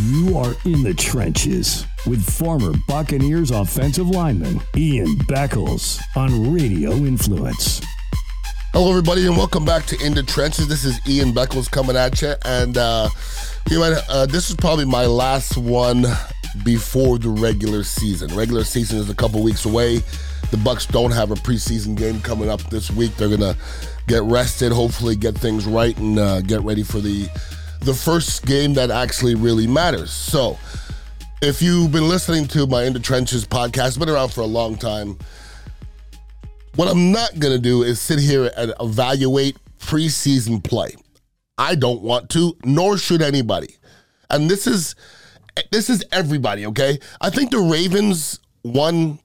You are in the trenches with former Buccaneers offensive lineman Ian Beckles on Radio Influence. Hello, everybody, and welcome back to In the Trenches. This is Ian Beckles coming at you, and uh, you know, uh, this is probably my last one before the regular season. Regular season is a couple weeks away. The Bucs don't have a preseason game coming up this week. They're gonna get rested, hopefully get things right, and uh, get ready for the the first game that actually really matters. So, if you've been listening to my In the Trenches podcast, been around for a long time. What I'm not going to do is sit here and evaluate preseason play. I don't want to, nor should anybody. And this is this is everybody, okay? I think the Ravens won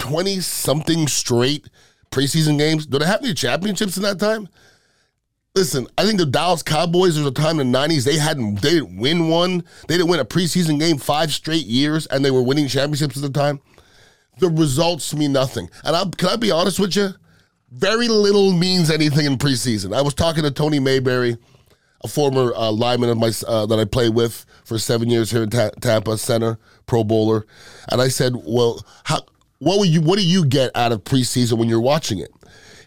20 something straight preseason games. Do they have any championships in that time? Listen, I think the Dallas Cowboys, there's a time in the 90s, they hadn't they didn't win one. They didn't win a preseason game five straight years, and they were winning championships at the time. The results mean nothing. And I, can I be honest with you? Very little means anything in preseason. I was talking to Tony Mayberry, a former uh, lineman of my uh, that I played with for seven years here in Ta- Tampa, center, Pro Bowler, and I said, "Well, how, what would you what do you get out of preseason when you're watching it?"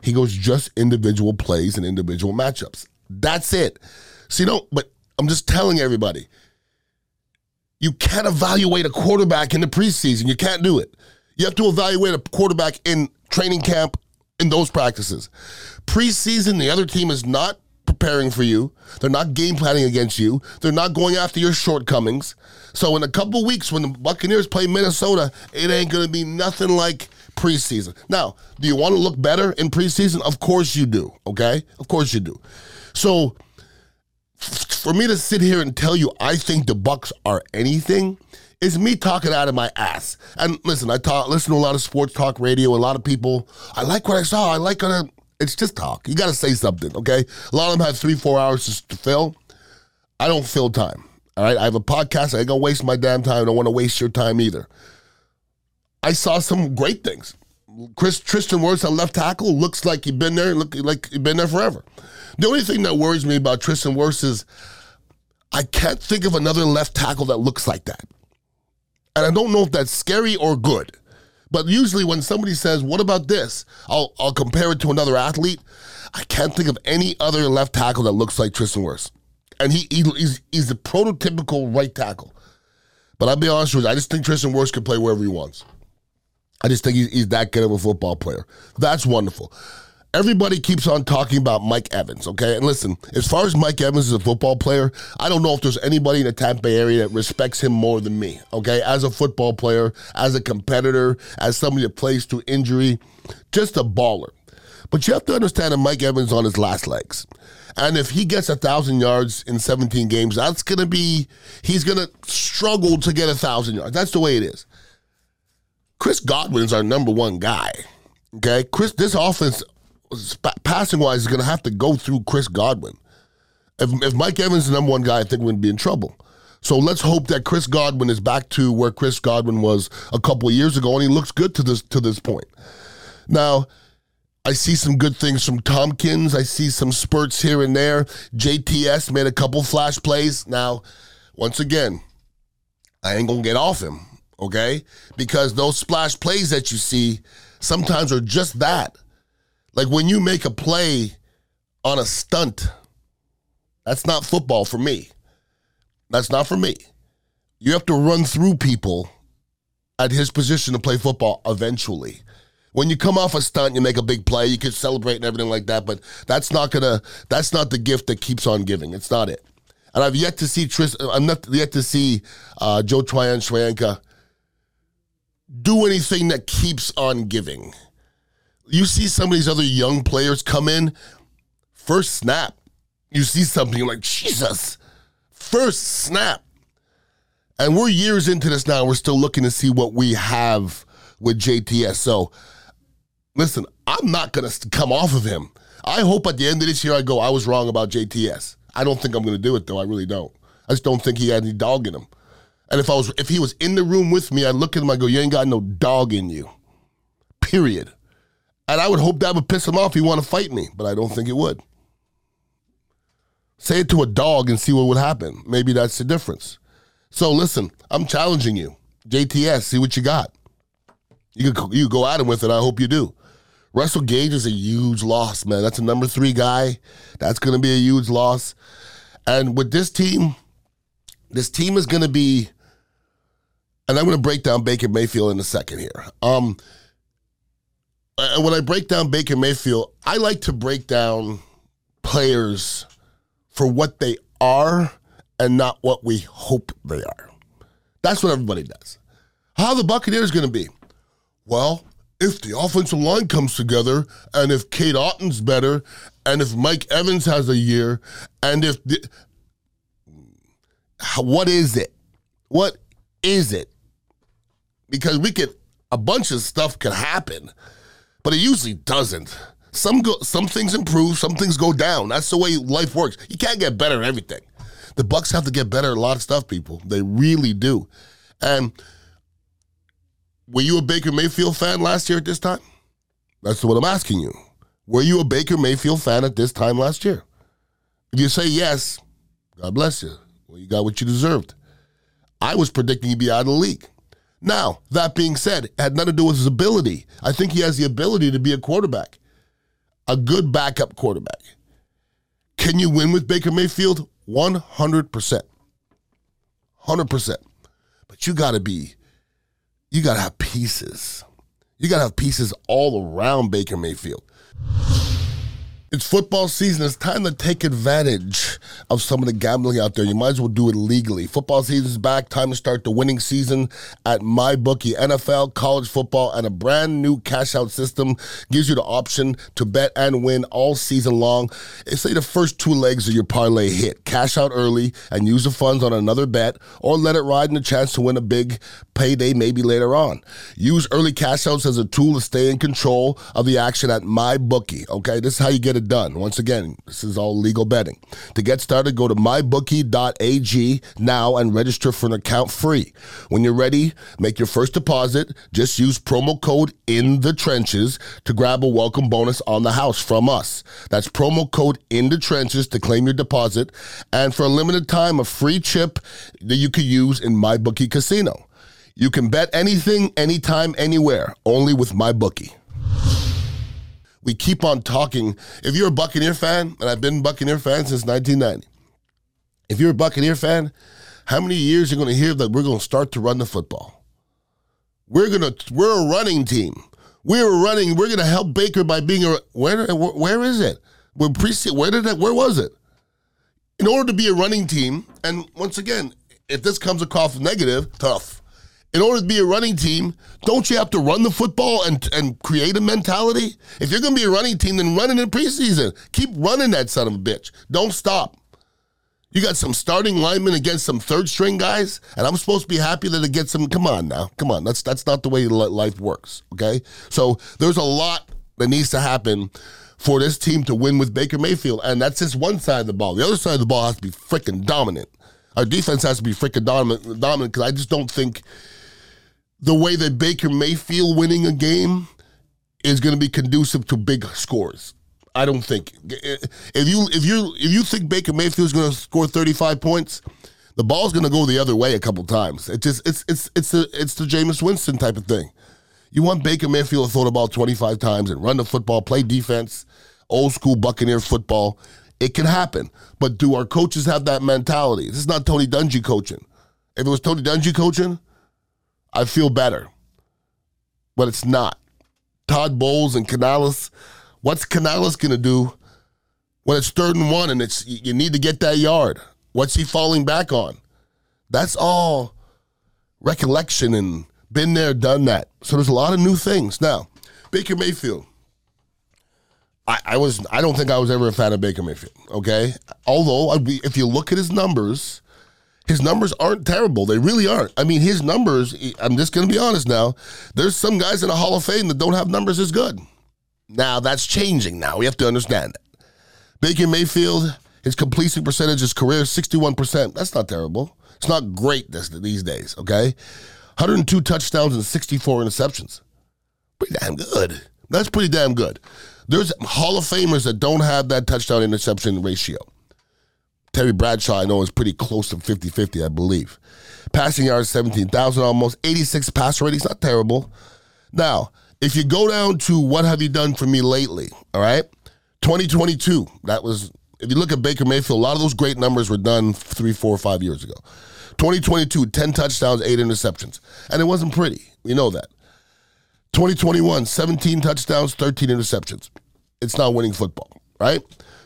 He goes, "Just individual plays and individual matchups. That's it." So you know, but I'm just telling everybody, you can't evaluate a quarterback in the preseason. You can't do it. You have to evaluate a quarterback in training camp in those practices. Preseason, the other team is not preparing for you. They're not game planning against you. They're not going after your shortcomings. So in a couple weeks, when the Buccaneers play Minnesota, it ain't going to be nothing like preseason. Now, do you want to look better in preseason? Of course you do. Okay, of course you do. So for me to sit here and tell you I think the Bucs are anything is me talking out of my ass. And listen, I talk, listen to a lot of sports talk radio. A lot of people, I like what I saw. I like what I, it's just talk. You got to say something, okay? A lot of them have three, four hours to fill. I don't fill time. All right, I have a podcast. I ain't gonna waste my damn time. I don't want to waste your time either. I saw some great things. Chris Tristan Wirfs at left tackle looks like he's been there. Look like he's been there forever. The only thing that worries me about Tristan Wirfs is I can't think of another left tackle that looks like that. And I don't know if that's scary or good. But usually when somebody says, "What about this?" I'll I'll compare it to another athlete. I can't think of any other left tackle that looks like Tristan Wirfs, and he, he he's he's the prototypical right tackle. But I'll be honest with you, I just think Tristan Wirfs can play wherever he wants. I just think he's, he's that good of a football player. That's wonderful. Everybody keeps on talking about Mike Evans, okay? And listen, as far as Mike Evans is a football player, I don't know if there's anybody in the Tampa area that respects him more than me, okay? As a football player, as a competitor, as somebody that plays through injury, just a baller. But you have to understand that Mike Evans on his last legs. And if he gets a thousand yards in 17 games, that's gonna be he's gonna struggle to get a thousand yards. That's the way it is. Chris Godwin's our number one guy. Okay, Chris, this offense passing wise is going to have to go through Chris Godwin. If, if Mike Evans is the number one guy, I think to be in trouble. So let's hope that Chris Godwin is back to where Chris Godwin was a couple of years ago, and he looks good to this to this point. Now, I see some good things from Thompkins. I see some spurts here and there. JTS made a couple flash plays. Now, once again, I ain't gonna get off him, okay? Because those splash plays that you see sometimes are just that. Like when you make a play on a stunt, that's not football for me. That's not for me. You have to run through people at his position to play football eventually. When you come off a stunt, you make a big play, you can celebrate and everything like that, but that's not gonna that's not the gift that keeps on giving. It's not it. And I've yet to see Tris I'm not yet to see uh, Joe Tryon do anything that keeps on giving you see some of these other young players come in, first snap, you see something like, Jesus, first snap. And we're years into this now. We're still looking to see what we have with JTS. So, listen, I'm not going to come off of him. I hope at the end of this year I go, I was wrong about JTS. I don't think I'm going to do it, though. I really don't. I just don't think he had any dog in him. And if I was, if he was in the room with me, I'd look at him. I go, "You ain't got no dog in you." Period. And I would hope that would piss him off. He want to fight me, but I don't think it would. Say it to a dog and see what would happen. Maybe that's the difference. So listen, I'm challenging you. JTS, see what you got. You could, you go at him with it. I hope you do. Russell Gage is a huge loss, man. That's a number three guy. That's going to be a huge loss. And with this team, this team is going to be, and I'm going to break down Baker Mayfield in a second here. Um, and when I break down Baker Mayfield, I like to break down players for what they are and not what we hope they are. That's what everybody does. How the Buccaneers going to be? Well, if the offensive line comes together, and if Cade Otton's better, and if Mike Evans has a year, and if the, what is it? What is it? Because we could a bunch of stuff could happen, but it usually doesn't. Some go, some things improve, some things go down. That's the way life works. You can't get better at everything. The Bucs have to get better at a lot of stuff, people. They really do. And were you a Baker Mayfield fan last year at this time? That's what I'm asking you. Were you a Baker Mayfield fan at this time last year? If you say yes, God bless you. Well, you got what you deserved. I was predicting he'd be out of the league. Now, that being said, it had nothing to do with his ability. I think he has the ability to be a quarterback, a good backup quarterback. Can you win with Baker Mayfield? 100%. 100%. But you got to be, you got to have pieces. You got to have pieces all around Baker Mayfield. It's football season. It's time to take advantage of some of the gambling out there. You might as well do it legally. Football season's back. Time to start the winning season at MyBookie. NFL, college football, and a brand new cash out system gives you the option to bet and win all season long. Say the first two legs of your parlay hit. Cash out early and use the funds on another bet, or let it ride in the chance to win a big payday maybe later on. Use early cash outs as a tool to stay in control of the action at MyBookie. Okay, this is how you get it it done. Once again, this is all legal betting. To get started, go to mybookie.ag now and register for an account free. When you're ready, make your first deposit. Just use promo code in the trenches to grab a welcome bonus on the house from us. That's promo code in the trenches to claim your deposit. And for a limited time, a free chip that you could use in MyBookie Casino. You can bet anything, anytime, anywhere, only with MyBookie we keep on talking. If you're a Buccaneer fan, and I've been a Buccaneer fan since 1990, if you're a Buccaneer fan, how many years are going to hear that we're going to start to run the football? We're going to we're a running team. We're running. We're going to help Baker by being a where where is it? We're pre where did that where was it? In order to be a running team, and once again, if this comes across negative, tough in order to be a running team, don't you have to run the football and, and create a mentality? If you're going to be a running team, then run it in preseason. Keep running that son of a bitch. Don't stop. You got some starting linemen against some third string guys, and I'm supposed to be happy that it gets them. Come on now, come on. That's that's not the way life works. Okay, so there's a lot that needs to happen for this team to win with Baker Mayfield, and that's just one side of the ball. The other side of the ball has to be freaking dominant. Our defense has to be freaking dominant, dominant because I just don't think the way that Baker Mayfield winning a game is going to be conducive to big scores. I don't think if you if you if you think Baker Mayfield is going to score 35 points, the ball's going to go the other way a couple times. It just it's it's it's the it's the Jameis Winston type of thing. You want Baker Mayfield to throw the ball 25 times and run the football, play defense, old school Buccaneer football. It can happen, but do our coaches have that mentality? This is not Tony Dungy coaching. If it was Tony Dungy coaching, I feel better. But it's not. Todd Bowles and Canales, what's Canales going to do when it's third and one and it's you need to get that yard? What's he falling back on? That's all recollection and been there, done that. So there's a lot of new things. Now, Baker Mayfield. I, I was I don't think I was ever a fan of Baker Mayfield. Okay, although be, if you look at his numbers, his numbers aren't terrible. They really aren't. I mean, his numbers, I'm just going to be honest now. There's some guys in the Hall of Fame that don't have numbers as good. Now, that's changing now. We have to understand that. Baker Mayfield, his completion percentage, his career, 61%. That's not terrible. It's not great this, these days, okay? 102 touchdowns and 64 interceptions. Pretty damn good. That's pretty damn good. There's Hall of Famers that don't have that touchdown interception ratio. Terry Bradshaw, I know, is pretty close to 50 50, I believe. Passing yards, 17,000 almost. 86 pass rating, not terrible. Now, if you go down to what have you done for me lately, all right? 2022, that was, if you look at Baker Mayfield, a lot of those great numbers were done three, four, five years ago. 2022, 10 touchdowns, eight interceptions. And it wasn't pretty. We know that. 2021, 17 touchdowns, 13 interceptions. It's not winning football, right?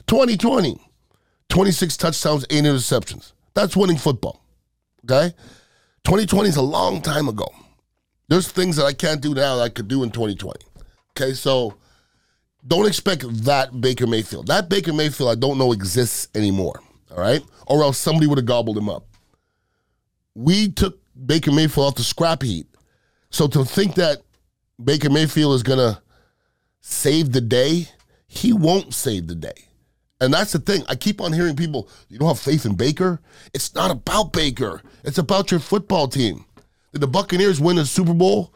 2020, 26 touchdowns, eight interceptions. That's winning football. Okay? 2020 is a long time ago. There's things that I can't do now that I could do in 2020. Okay, so don't expect that Baker Mayfield. That Baker Mayfield I don't know exists anymore. All right? Or else somebody would have gobbled him up. We took Baker Mayfield off the scrap heap. So to think that Baker Mayfield is gonna save the day, he won't save the day. And that's the thing. I keep on hearing people, you don't have faith in Baker? It's not about Baker. It's about your football team. Did the Buccaneers win a Super Bowl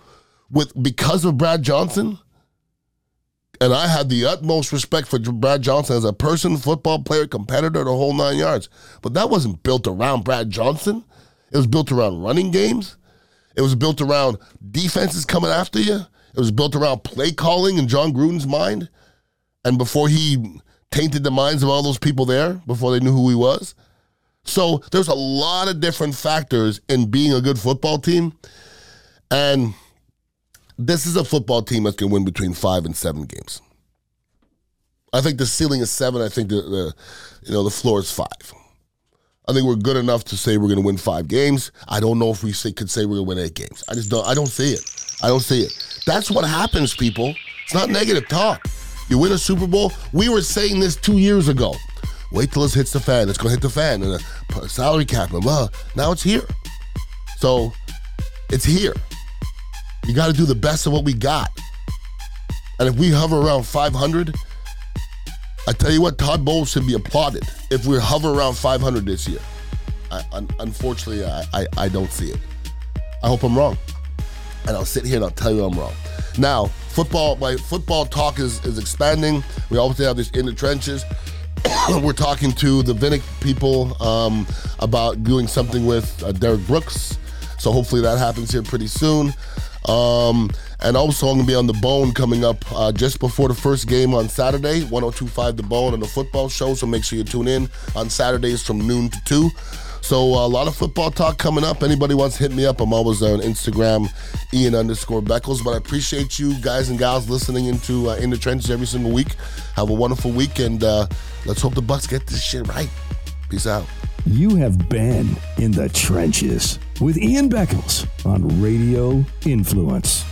with because of Brad Johnson? And I had the utmost respect for Brad Johnson as a person, football player, competitor, the whole nine yards. But that wasn't built around Brad Johnson. It was built around running games. It was built around defenses coming after you. It was built around play calling in Jon Gruden's mind. And before he tainted the minds of all those people there before they knew who he was. So there's a lot of different factors in being a good football team. And this is a football team that's going to win between five and seven games. I think the ceiling is seven. I think the, the you know the floor is five. I think we're good enough to say we're going to win five games. I don't know if we say, could say we're going to win eight games. I just don't. I don't see it. I don't see it. That's what happens, people. It's not negative talk. You win a Super Bowl. We were saying this two years ago. Wait till it hits the fan. It's to hit the fan and a salary cap and blah. Now it's here. So it's here. You got to do the best of what we got. And if we hover around 500, I tell you what, Todd Bowles should be applauded if we hover around 500 this year. I, un- unfortunately, I, I, I don't see it. I hope I'm wrong. And I'll sit here and I'll tell you I'm wrong. Now, football, my football talk is, is expanding. We obviously have this in the trenches. We're talking to the Vinik people um, about doing something with uh, Derrick Brooks. So hopefully that happens here pretty soon. Um, and also, I'm going to be on The Bone coming up uh, just before the first game on Saturday, 1025 The Bone and the football show. So make sure you tune in on Saturdays from noon to 2. So uh, a lot of football talk coming up. Anybody wants to hit me up, I'm always there on Instagram, Ian underscore Beckles. But I appreciate you guys and gals listening into uh, In the Trenches every single week. Have a wonderful week, and uh, let's hope the Bucs get this shit right. Peace out. You have been in the trenches with Ian Beckles on Radio Influence.